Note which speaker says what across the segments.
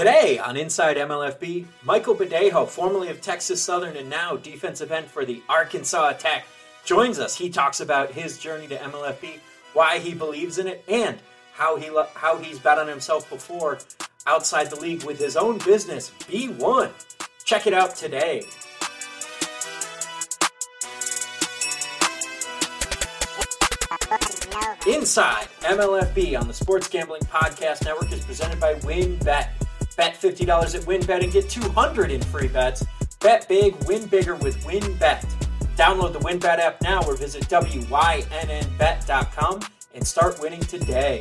Speaker 1: Today on Inside MLFB, Michael Badejo, formerly of Texas Southern and now defensive end for the Arkansas Attack, joins us. He talks about his journey to MLFB, why he believes in it, and how he how he's bet on himself before outside the league with his own business, B1. Check it out today. Inside MLFB on the Sports Gambling Podcast Network is presented by WynnBET. Bet $50 at WynnBET and get 200 in free bets. Bet big, win bigger with WynnBET. Download the WynnBET app now or visit WYNNBet.com and start winning today.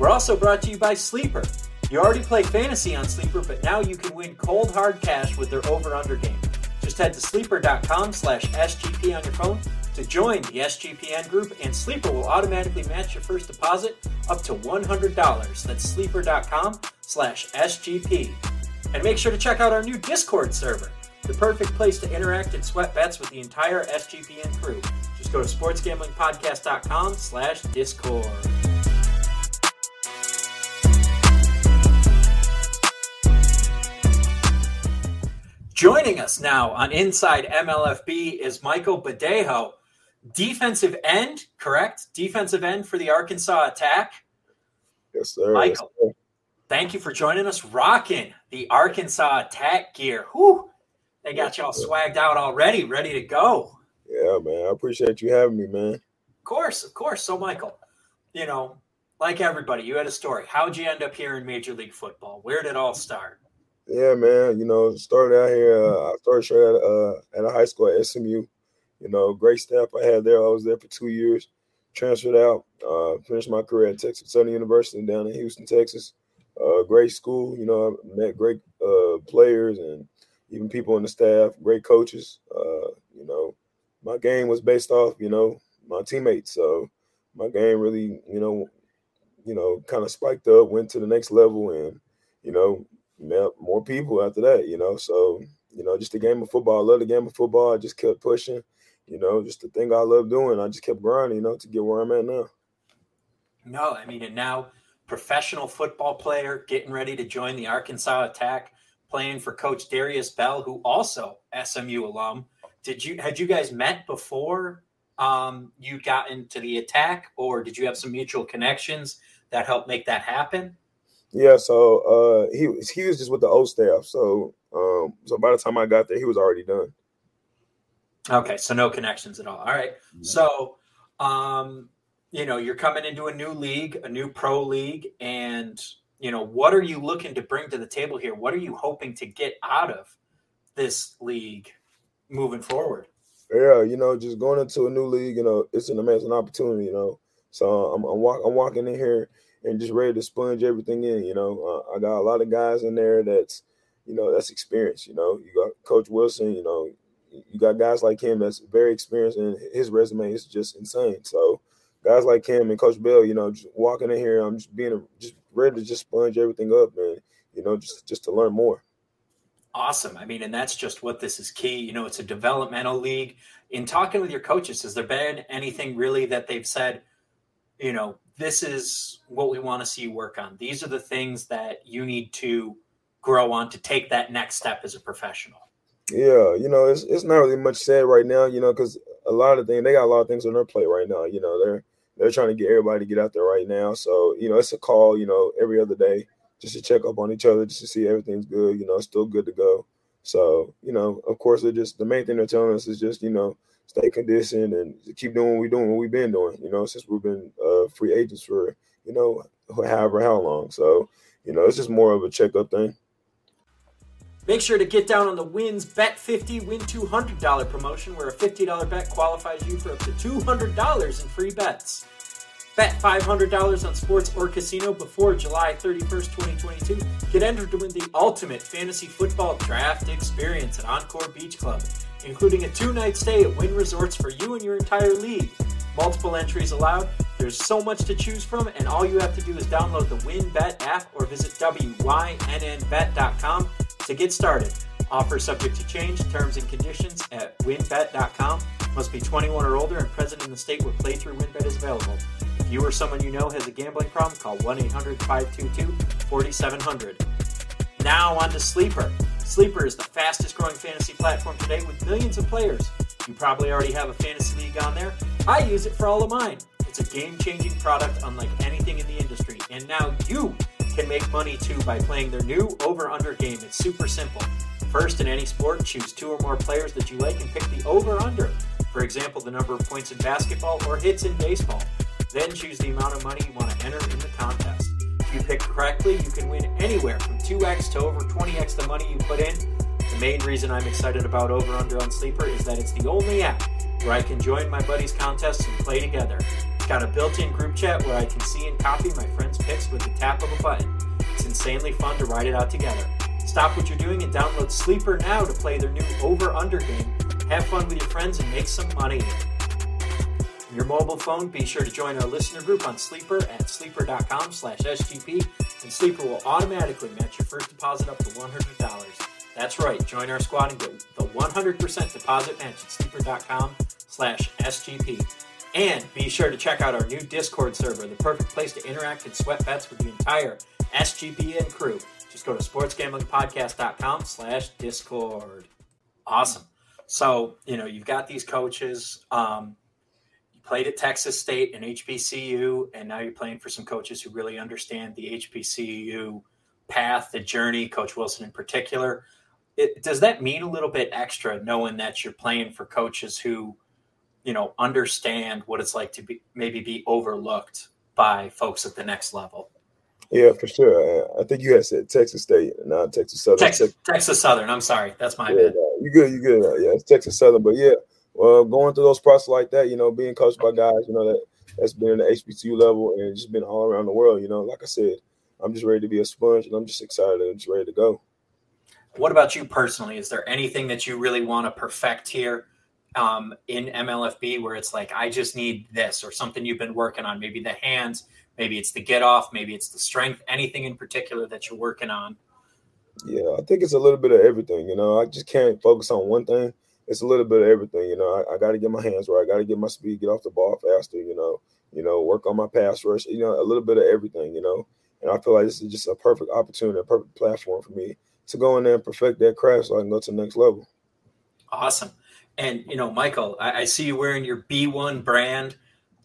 Speaker 1: We're also brought to you by Sleeper. You already play fantasy on Sleeper, but now you can win cold hard cash with their over-under game. Just head to sleeper.com slash SGP on your phone to join the SGPN group, and Sleeper will automatically match your first deposit up to $100. That's sleeper.com slash SGP. And make sure to check out our new Discord server, the perfect place to interact and sweat bets with the entire SGPN crew. Just go to sportsgamblingpodcast.com slash Discord. Joining us now on Inside MLFB is Michael Badejo, defensive end, correct? Defensive end for the Arkansas Attack.
Speaker 2: Yes, sir.
Speaker 1: Michael,
Speaker 2: Yes, sir.
Speaker 1: Thank you for joining us. Rocking the Arkansas Attack gear. Whew, they got y'all swagged out already, ready to go.
Speaker 2: Yeah, man. I appreciate you having me, man.
Speaker 1: Of course, of course. So, Michael, you know, like everybody, you had a story. How'd you end up here in Major League Football? Where did it all start?
Speaker 2: Yeah, man. You know, started out here. Uh, I started straight at, uh, at a high school at SMU. You know, great staff I had there. I was there for two years. Transferred out. Uh, finished my career at Texas Southern University down in Houston, Texas. Uh, great school. You know, I met great uh, players and even people on the staff. Great coaches. Uh, you know, my game was based off you know my teammates. So my game really you know you know kind of spiked up, went to the next level, and you know met more people after that, you know. So, you know, just the game of football. I love the game of football. I just kept pushing, you know, just the thing I love doing. I just kept grinding, you know, to get where I'm at now.
Speaker 1: No, I mean, and now professional football player getting ready to join the Arkansas Attack, playing for Coach Darius Bell, who also SMU alum. Did you had you guys met before um, you got into the attack, or did you have some mutual connections that helped make that happen?
Speaker 2: Yeah, so uh he was he was just with the old staff. So um so by the time I got there, he was already done.
Speaker 1: Okay, so no connections at all. All right. So um, you know, you're coming into a new league, a new pro league, and you know, what are you looking to bring to the table here? What are you hoping to get out of this league moving forward?
Speaker 2: Yeah, you know, just going into a new league, you know, it's an amazing opportunity, you know. So I'm I'm, walk, I'm walking in here and just ready to sponge everything in. You know, uh, I got a lot of guys in there that's, you know, that's experienced. You know, you got Coach Wilson. You know, you got guys like him that's very experienced, and his resume is just insane. So, guys like him and Coach Bell, you know, just walking in here, I'm just being a, just ready to just sponge everything up, and you know, just just to learn more.
Speaker 1: Awesome. I mean, and that's just what this is key. You know, it's a developmental league. In talking with your coaches, has there been anything really that they've said? You know, this is what we want to see you work on. These are the things that you need to grow on to take that next step as a professional.
Speaker 2: Yeah, you know, it's it's not really much said right now, you know, because a lot of things they got a lot of things on their plate right now. You know, they're they're trying to get everybody to get out there right now. So, you know, it's a call, you know, every other day just to check up on each other, just to see everything's good, you know, still good to go. So, you know, of course, they're just the main thing they're telling us is just, you know, stay conditioned and keep doing what we're doing, what we've been doing, you know, since we've been uh, free agents for, you know, however how long. So, you know, it's just more of a checkup thing.
Speaker 1: Make sure to get down on the wins bet 50 win $200 promotion where a $50 bet qualifies you for up to $200 in free bets. Bet $500 on sports or casino before July 31st, 2022. Get entered to win the ultimate fantasy football draft experience at Encore Beach Club, including a two night stay at Wynn Resorts for you and your entire league. Multiple entries allowed. There's so much to choose from, and all you have to do is download the WynnBET app or visit WYNNBet.com to get started. Offer subject to change, terms and conditions at wynnbet.com. Must be 21 or older and present in the state where playthrough winbet is available. If you or someone you know has a gambling problem, call 1 800 522 4700. Now on to Sleeper. Sleeper is the fastest growing fantasy platform today with millions of players. You probably already have a fantasy league on there. I use it for all of mine. It's a game changing product unlike anything in the industry. And now you can make money too by playing their new over under game. It's super simple. First, in any sport, choose two or more players that you like and pick the over under. For example, the number of points in basketball or hits in baseball. Then choose the amount of money you want to enter in the contest. If you pick correctly, you can win anywhere from 2x to over 20x the money you put in. The main reason I'm excited about Over Under on Sleeper is that it's the only app where I can join my buddies' contests and play together. It's got a built in group chat where I can see and copy my friends' picks with the tap of a button. It's insanely fun to ride it out together. Stop what you're doing and download Sleeper now to play their new Over Under game. Have fun with your friends and make some money. On your mobile phone, be sure to join our listener group on Sleeper at sleeper.com slash SGP, and Sleeper will automatically match your first deposit up to $100. That's right, join our squad and get the 100% deposit match at sleeper.com slash SGP. And be sure to check out our new Discord server, the perfect place to interact and sweat bets with the entire SGPN crew. Just go to sportsgamblingpodcast.com slash discord. Awesome. So, you know, you've got these coaches. Um, you played at Texas State and HBCU, and now you're playing for some coaches who really understand the HBCU path, the journey, Coach Wilson in particular. It, does that mean a little bit extra knowing that you're playing for coaches who, you know, understand what it's like to be maybe be overlooked by folks at the next level?
Speaker 2: Yeah, for sure. I think you had said Texas State, not Texas Southern.
Speaker 1: Texas, Texas Southern. I'm sorry, that's my yeah, bad.
Speaker 2: You good? You good? Yeah, it's Texas Southern. But yeah, well, going through those processes like that, you know, being coached by guys, you know, that that's been in the HBCU level and just been all around the world. You know, like I said, I'm just ready to be a sponge, and I'm just excited and just ready to go.
Speaker 1: What about you personally? Is there anything that you really want to perfect here um, in MLFB where it's like I just need this or something you've been working on? Maybe the hands Maybe it's the get off, maybe it's the strength, anything in particular that you're working on.
Speaker 2: Yeah, I think it's a little bit of everything. You know, I just can't focus on one thing. It's a little bit of everything. You know, I, I got to get my hands right. I got to get my speed, get off the ball faster. You know, you know, work on my pass rush. You know, a little bit of everything. You know, and I feel like this is just a perfect opportunity, a perfect platform for me to go in there and perfect that craft so I can go to the next level.
Speaker 1: Awesome. And you know, Michael, I, I see you wearing your B1 brand.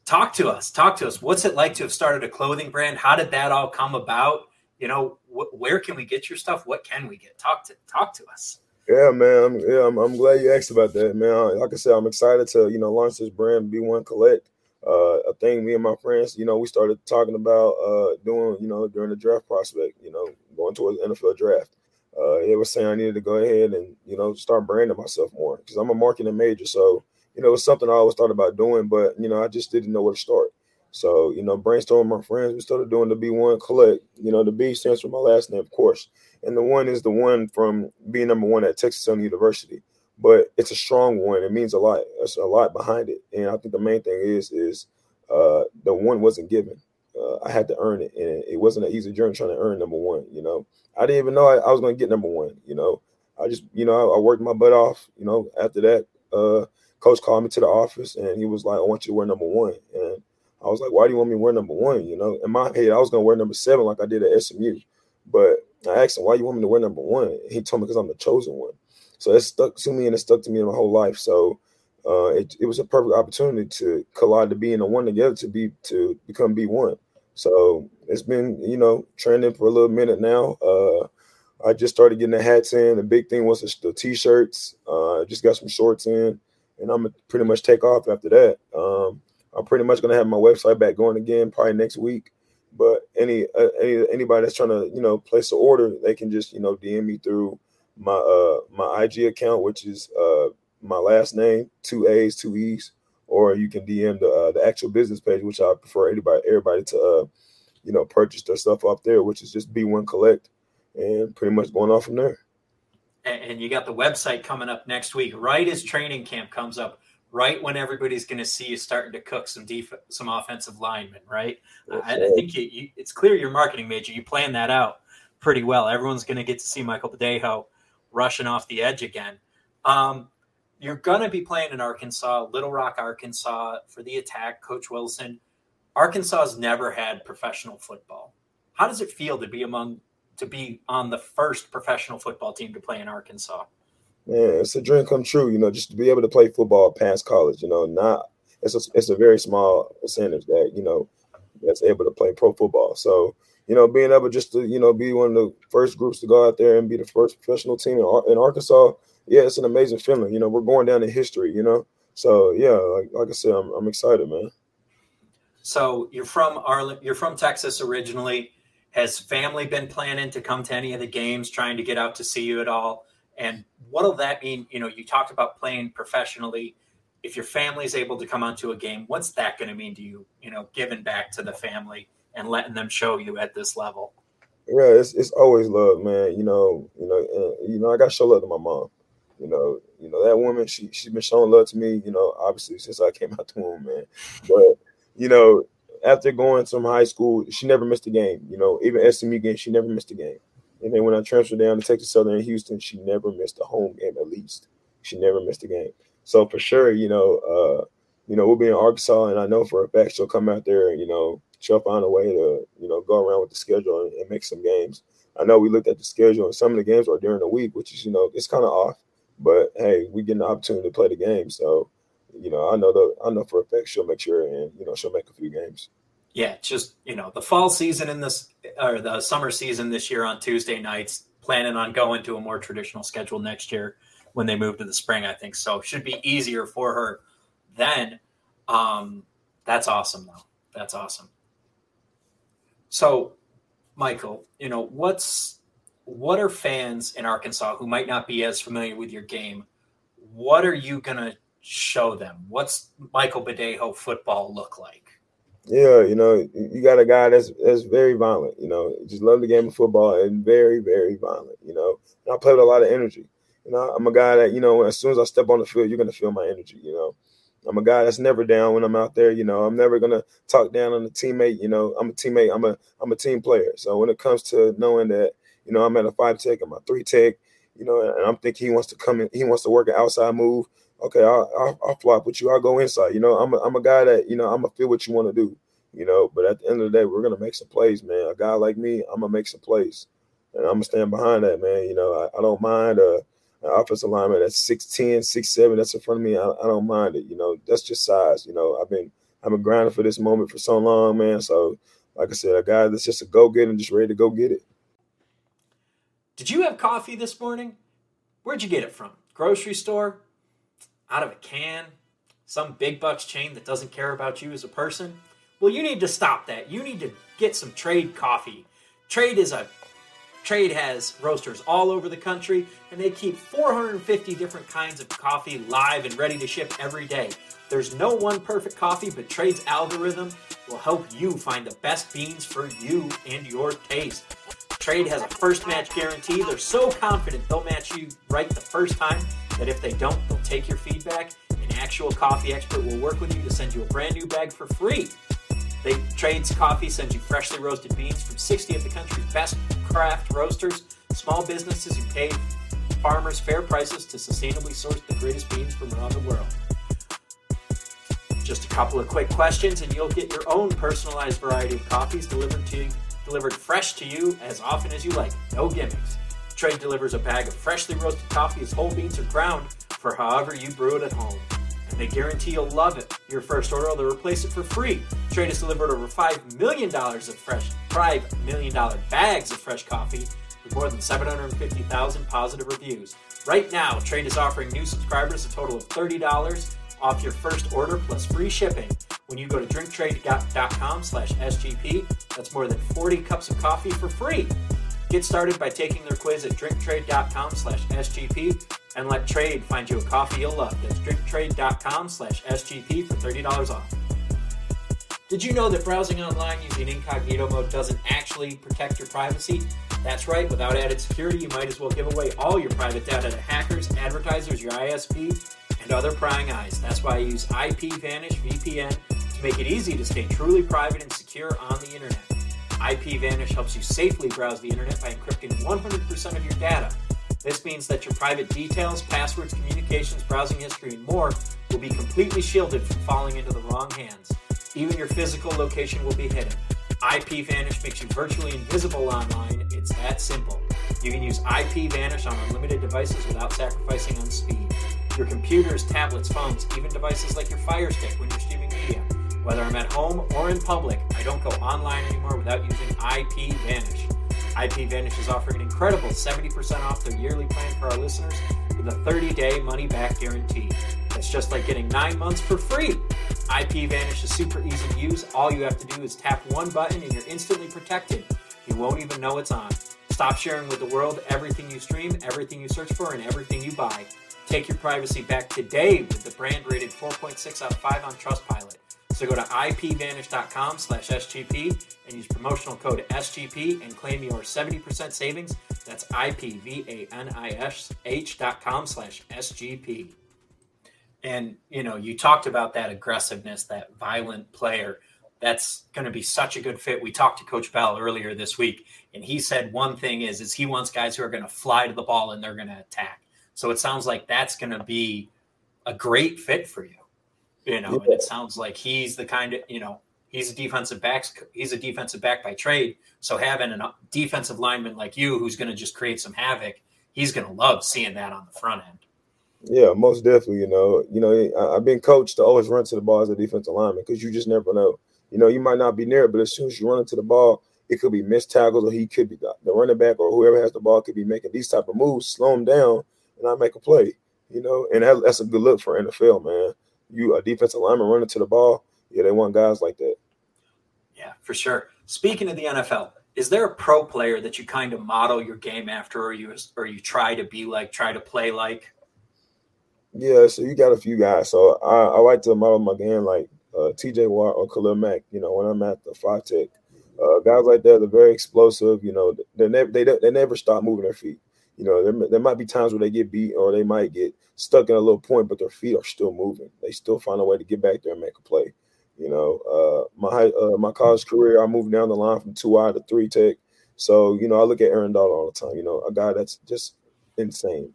Speaker 1: Talk to us talk to us. What's it like to have started a clothing brand? How did that all come about? You know wh- where can we get your stuff? What can we get? Talk to talk to us.
Speaker 2: Yeah man yeah I'm, I'm glad you asked about that man. Like i said i'm excited to you know launch this brand b1 collect. Uh, a thing me and my friends you know we started talking about uh, doing you know during the draft prospect you know going towards the nfl draft uh, it was saying i needed to go ahead and you know start branding myself more because i'm a marketing major so you know, it's something I always thought about doing, but you know, I just didn't know where to start. So, you know, brainstorming my friends, we started doing the B1 collect. You know, the B stands for my last name, of course. And the one is the one from being number one at Texas Southern University. But it's a strong one. It means a lot. There's a lot behind it. And I think the main thing is, is uh, the one wasn't given. Uh, I had to earn it. And it wasn't an easy journey trying to earn number one. You know, I didn't even know I, I was going to get number one. You know, I just, you know, I, I worked my butt off. You know, after that, uh, coach called me to the office and he was like, I want you to wear number one. And I was like, why do you want me to wear number one? You know, in my head, I was going to wear number seven like I did at SMU. But I asked him, why you want me to wear number one? He told me because I'm the chosen one. So it stuck to me and it stuck to me in my whole life. So uh, it, it was a perfect opportunity to collide to be in the one together to be to become B1. So it's been, you know, trending for a little minute now. Uh, I just started getting the hats in. The big thing was the, t-shirts. Uh, just got some shorts in and I'm pretty much take off after that. Um, I'm pretty much gonna have my website back going again probably next week. But any uh, any anybody that's trying to you know place an order, they can just you know DM me through my uh my IG account, which is uh my last name, two A's, two E's, or you can DM the uh, the actual business page, which I prefer everybody everybody to uh you know purchase their stuff off there, which is just B1 Collect, and pretty much going off from there
Speaker 1: and you got the website coming up next week, right as training camp comes up, right when everybody's going to see you starting to cook some def- some offensive linemen, right? I, I, think you, you, it's clear you're marketing major. You plan that out pretty well. Everyone's going to get to see Michael Badejo rushing off the edge again. Um, you're going to be playing in Arkansas, Little Rock, Arkansas, for the attack. Coach Wilson. Arkansas has never had professional football. How does it feel to be among to be on the first professional football team to play in Arkansas?
Speaker 2: Yeah, it's a dream come true. You know, just to be able to play football past college. You know, not it's a, it's a very small percentage that you know that's able to play pro football. So you know, being able just to you know be one of the first groups to go out there and be the first professional team in, in Arkansas, yeah, it's an amazing feeling. You know, we're going down in history. You know, so yeah, like, like I said, I'm, I'm excited, man.
Speaker 1: So you're from Arlen, you're from Texas originally. Has family been planning to come to any of the games, trying to get out to see you at all? And what'll that mean? You know, you talked about playing professionally. If your family's able to come onto a game, what's that going to mean to you? You know, giving back to the family and letting them show you at this level.
Speaker 2: Yeah, it's it's always love, man. You know, you know, uh, you know. I got to show love to my mom. You know, you know that woman. She she's been showing love to me. You know, obviously since I came out the womb, man. But you know, after going from high school, she never missed a game. You know, even SMU game, she never missed a game. And then when I transferred down to Texas Southern in Houston, she never missed a home game at least. She never missed a game. So for sure, you know, uh, you know, we'll be in Arkansas, and I know for a fact she'll come out there and you know she'll find a way to you know go around with the schedule and, and make some games. I know we looked at the schedule, and some of the games are during the week, which is you know it's kind of off. But hey, we get an opportunity to play the game, so you know I know the I know for a fact she'll make sure and you know she'll make a few games
Speaker 1: yeah, just you know, the fall season in this or the summer season this year on Tuesday nights. Planning on going to a more traditional schedule next year when they move to the spring. I think so. Should be easier for her then. Um, that's awesome, though. That's awesome. So, Michael, you know what's what are fans in Arkansas who might not be as familiar with your game? What are you gonna show them? What's Michael Badejo football look like?
Speaker 2: Yeah, you know, you got a guy that's that's very violent. You know, just love the game of football and very, very violent. You know, and I play with a lot of energy. You know, I'm a guy that you know, as soon as I step on the field, you're gonna feel my energy. You know, I'm a guy that's never down when I'm out there. You know, I'm never gonna talk down on a teammate. You know, I'm a teammate. I'm a I'm a team player. So when it comes to knowing that, you know, I'm at a five tech, I'm a three tech. You know, and I'm thinking he wants to come in, he wants to work an outside move okay, I'll, I'll, I'll flop with you. I'll go inside. You know, I'm a, I'm a guy that, you know, I'm to feel what you want to do, you know, but at the end of the day, we're to make some plays, man. A guy like me, I'm to make some plays. And I'm to stand behind that, man. You know, I, I don't mind uh, an offensive lineman that's 6'10, 6'7, that's in front of me. I, I don't mind it. You know, that's just size. You know, I've been, I've been grinding for this moment for so long, man. So, like I said, a guy that's just a go get and just ready to go get it.
Speaker 1: Did you have coffee this morning? Where'd you get it from? Grocery store? out of a can, some big bucks chain that doesn't care about you as a person, well, you need to stop that. You need to get some trade coffee. Trade is a Trade has roasters all over the country, and they keep 450 different kinds of coffee live and ready to ship every day. There's no one perfect coffee, but Trade's algorithm will help you find the best beans for you and your taste. Trade has a first match guarantee. They're so confident they'll match you right the first time that if they don't, they'll take your feedback. An actual coffee expert will work with you to send you a brand new bag for free. They Trades Coffee sends you freshly roasted beans from 60 of the country's best craft roasters, small businesses who pay farmers fair prices to sustainably source the greatest beans from around the world. Just a couple of quick questions, and you'll get your own personalized variety of coffees delivered to you, delivered fresh to you as often as you like. No gimmicks. Trade delivers a bag of freshly roasted coffee as whole beans are ground for however you brew it at home. And they guarantee you'll love it. Your first order, they'll replace it for free. Trade has delivered over $5 million of fresh, $5 million bags of fresh coffee with more than 750,000 positive reviews. Right now, Trade is offering new subscribers a total of $30 off your first order plus free shipping when you go to drinktrade.com slash SGP. That's more than 40 cups of coffee for free. Get started by taking their quiz at drinktrade.com slash SGP and let Trade find you a coffee you'll love. That's drinktrade.com slash SGP for $30 off. Did you know that browsing online using incognito mode doesn't actually protect your privacy? That's right, without added security, you might as well give away all your private data to hackers, advertisers, your ISP, and other prying eyes. That's why I use IPVanish VPN to make it easy to stay truly private and secure on the internet. IPVanish helps you safely browse the internet by encrypting 100% of your data. This means that your private details, passwords, communications, browsing history, and more will be completely shielded from falling into the wrong hands. Even your physical location will be hidden. IPVanish makes you virtually invisible online. It's It's that simple. You can use IP Vanish on unlimited devices without sacrificing on speed. Your computers, tablets, phones, even devices like your Fire Stick when you're streaming media. Whether I'm at home or in public, I don't go online anymore without using IP Vanish. IP Vanish is offering an incredible 70% off their yearly plan for our listeners with a 30 day money back guarantee. It's just like getting nine months for free. IP Vanish is super easy to use. All you have to do is tap one button and you're instantly protected. You won't even know it's on. Stop sharing with the world everything you stream, everything you search for, and everything you buy. Take your privacy back today with the brand rated 4.6 out of 5 on Trustpilot. So go to ipvanish.com slash SGP and use promotional code SGP and claim your 70% savings. That's ipvanish.com slash SGP. And, you know, you talked about that aggressiveness, that violent player. That's going to be such a good fit. We talked to Coach Bell earlier this week, and he said one thing is, is he wants guys who are going to fly to the ball and they're going to attack. So it sounds like that's going to be a great fit for you. You know, yeah. and it sounds like he's the kind of, you know, he's a defensive back. He's a defensive back by trade. So having a uh, defensive lineman like you, who's going to just create some havoc, he's going to love seeing that on the front end.
Speaker 2: Yeah, most definitely. You know, you know, I've been coached to always run to the ball as a defensive lineman because you just never know. You know, you might not be near it, but as soon as you run into the ball, it could be missed tackles, or he could be the, the running back, or whoever has the ball could be making these type of moves, slow him down, and I make a play. You know, and that, that's a good look for NFL, man. You a defensive lineman running to the ball, yeah, they want guys like that.
Speaker 1: Yeah, for sure. Speaking of the NFL, is there a pro player that you kind of model your game after, or you or you try to be like, try to play like?
Speaker 2: Yeah, so you got a few guys. So I, I like to model my game like uh, TJ Watt or Khalil Mack. You know, when I'm at the five tech, uh, guys like that, they're very explosive. You know, they never they they never stop moving their feet. You know, there, there might be times where they get beat or they might get stuck in a little point, but their feet are still moving. They still find a way to get back there and make a play. You know, uh, my uh, my college career, I moved down the line from two I to three tech. So you know, I look at Aaron Donald all the time. You know, a guy that's just insane.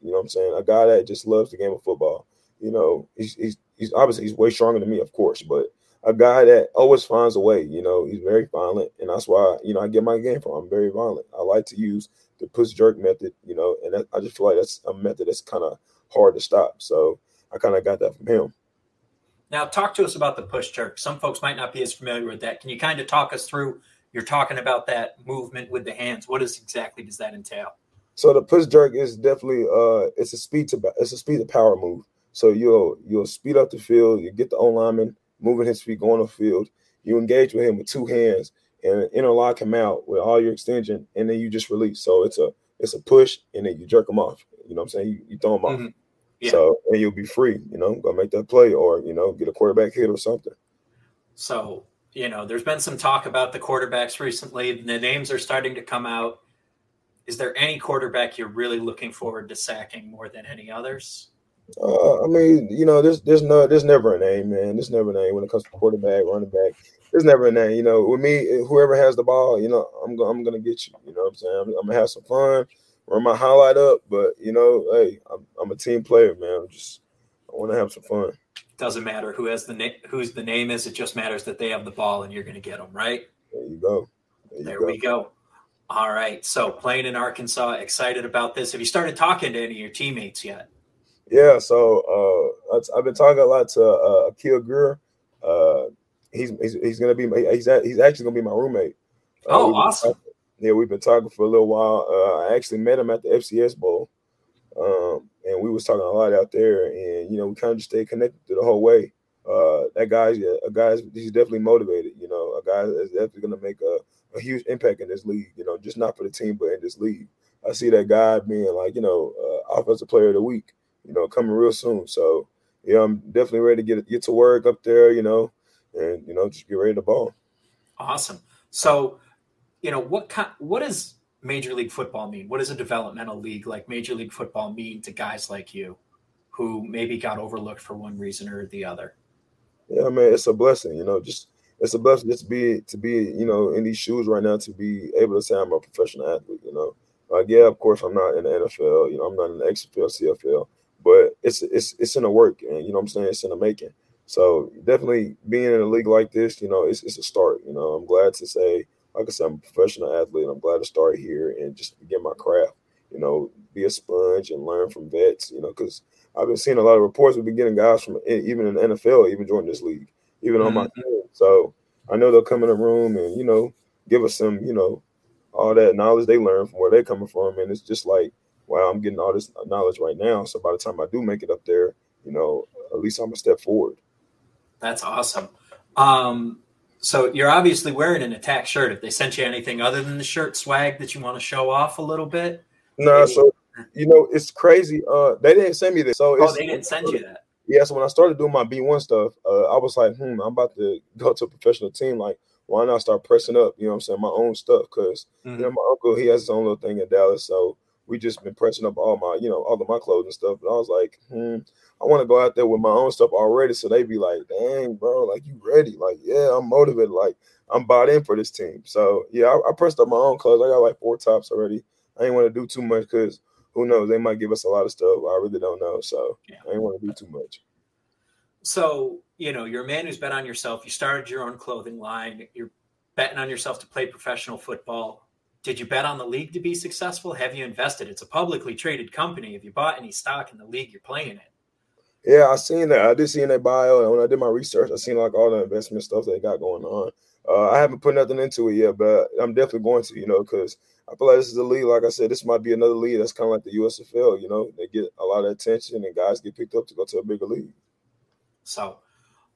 Speaker 2: You know what I'm saying? A guy that just loves the game of football. You know, he's he's, he's obviously he's way stronger than me, of course, but a guy that always finds a way. You know, he's very violent, and that's why you know I get my game from. I'm very violent. I like to use the push jerk method. You know, and that, I just feel like that's a method that's kind of hard to stop. So I kind of got that from him.
Speaker 1: Now, talk to us about the push jerk. Some folks might not be as familiar with that. Can you kind of talk us through? You're talking about that movement with the hands. What is exactly does that entail?
Speaker 2: So the push jerk is definitely uh it's a speed to it's a speed to power move. So you'll you'll speed up the field, you get the O lineman moving his feet, going the field, you engage with him with two hands and interlock him out with all your extension, and then you just release. So it's a it's a push and then you jerk him off. You know what I'm saying? You, you throw him off. Mm-hmm. Yeah. So and you'll be free, you know, go make that play or you know, get a quarterback hit or something.
Speaker 1: So, you know, there's been some talk about the quarterbacks recently. The names are starting to come out is there any quarterback you're really looking forward to sacking more than any others?
Speaker 2: Uh, I mean, you know, there's there's no there's never a name, man. There's never a name when it comes to quarterback, running back. There's never a name. You know, with me, whoever has the ball, you know, I'm go, I'm gonna get you. You know what I'm saying? I'm, I'm, gonna have some fun, run my highlight up, but you know, hey, I'm, I'm a team player, man. I'm just I want to have some fun.
Speaker 1: Doesn't matter who has the name, whose the name is. It just matters that they have the ball and you're gonna get them, right?
Speaker 2: There you go.
Speaker 1: There, you there go. we go. All right. So playing in Arkansas, excited about this. Have you started talking to any of your teammates yet?
Speaker 2: Yeah. So uh, I've been talking a lot to uh, Akil Greer. Uh, he's, he's he's gonna be he's he's actually gonna be my roommate.
Speaker 1: Uh, oh, awesome.
Speaker 2: yeah, we've been talking for a little while. Uh, I actually met him at the FCS Bowl, um, and we was talking a lot out there. And you know, we kind of just stayed connected the whole way. Uh, that guy's yeah, a guy's he's definitely motivated. You know, a guy that's definitely gonna make a a huge impact in this league. You know, just not for the team, but in this league. I see that guy being like, you know, uh, offensive player of the week. You know, coming real soon. So yeah, I'm definitely ready to get get to work up there. You know, and you know, just get ready to ball.
Speaker 1: Awesome. So, you know, what kind? What does Major League Football mean? What does a developmental league like Major League Football mean to guys like you, who maybe got overlooked for one reason or the other?
Speaker 2: Yeah, man, it's a blessing. You know, just it's a blessing just to be to be you know in these shoes right now to be able to say I'm a professional athlete. You know, like yeah, of course I'm not in the NFL. You know, I'm not in the XFL, CFL, but it's it's it's in the work, and you know what I'm saying it's in the making. So definitely being in a league like this, you know, it's it's a start. You know, I'm glad to say like I said, I'm a professional athlete. I'm glad to start here and just get my craft. You know, be a sponge and learn from vets. You know, because I've been seeing a lot of reports. We've been getting guys from even in the NFL, even joining this league, even mm-hmm. on my mm-hmm. team. So I know they'll come in the room and you know give us some, you know, all that knowledge they learn from where they're coming from, and it's just like, wow, I'm getting all this knowledge right now. So by the time I do make it up there, you know, at least I'm a step forward.
Speaker 1: That's awesome. Um, so you're obviously wearing an attack shirt. If they sent you anything other than the shirt swag that you want to show off a little bit,
Speaker 2: no. Nah, so you know it's crazy. Uh, they didn't send me this. So
Speaker 1: oh, they didn't send you that.
Speaker 2: Yeah. So when I started doing my B1 stuff, uh, I was like, hmm, I'm about to go to a professional team. Like, why not start pressing up? You know, what I'm saying my own stuff because mm-hmm. you know my uncle he has his own little thing in Dallas, so we just been pressing up all my, you know, all of my clothes and stuff. And I was like, hmm, I want to go out there with my own stuff already. So they be like, dang, bro, like you ready? Like, yeah, I'm motivated. Like, I'm bought in for this team. So yeah, I, I pressed up my own clothes. I got like four tops already. I ain't want to do too much because who knows? They might give us a lot of stuff. I really don't know. So yeah. I ain't want to do too much.
Speaker 1: So, you know, you're a man who's bet on yourself. You started your own clothing line. You're betting on yourself to play professional football. Did you bet on the league to be successful? Have you invested? It's a publicly traded company. Have you bought any stock in the league you're playing in?
Speaker 2: Yeah, I seen that. I did see in that bio, and when I did my research, I seen like all the investment stuff they got going on. Uh, I haven't put nothing into it yet, but I'm definitely going to, you know, because I feel like this is a league. Like I said, this might be another league that's kind of like the USFL. You know, they get a lot of attention, and guys get picked up to go to a bigger league.
Speaker 1: So,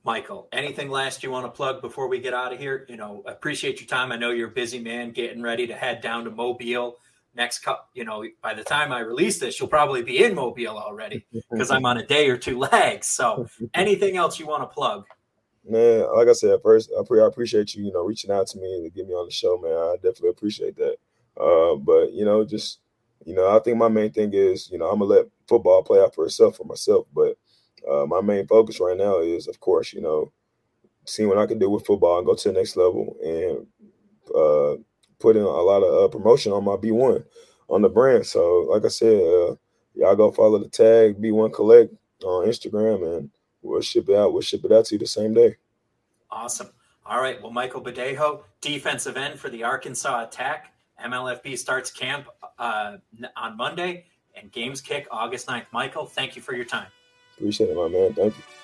Speaker 1: Michael, anything last you want to plug before we get out of here? You know, appreciate your time. I know you're a busy man, getting ready to head down to Mobile next cup you know by the time i release this you'll probably be in mobile already because i'm on a day or two lags so anything else you want to plug
Speaker 2: man like i said first i appreciate you you know reaching out to me and to get me on the show man i definitely appreciate that uh, but you know just you know i think my main thing is you know i'm gonna let football play out for itself for myself but uh, my main focus right now is of course you know seeing what i can do with football and go to the next level and uh, putting a lot of uh, promotion on my B1 on the brand. So, like I said, uh, y'all go follow the tag B1 Collect on Instagram, and we'll ship it out. We'll ship it out to you the same day.
Speaker 1: Awesome. All right. Well, Michael Badejo, defensive end for the Arkansas Attack. MLFB starts camp uh, on Monday, and games kick August 9th. Michael, thank you for your time.
Speaker 2: Appreciate it, my man. Thank you.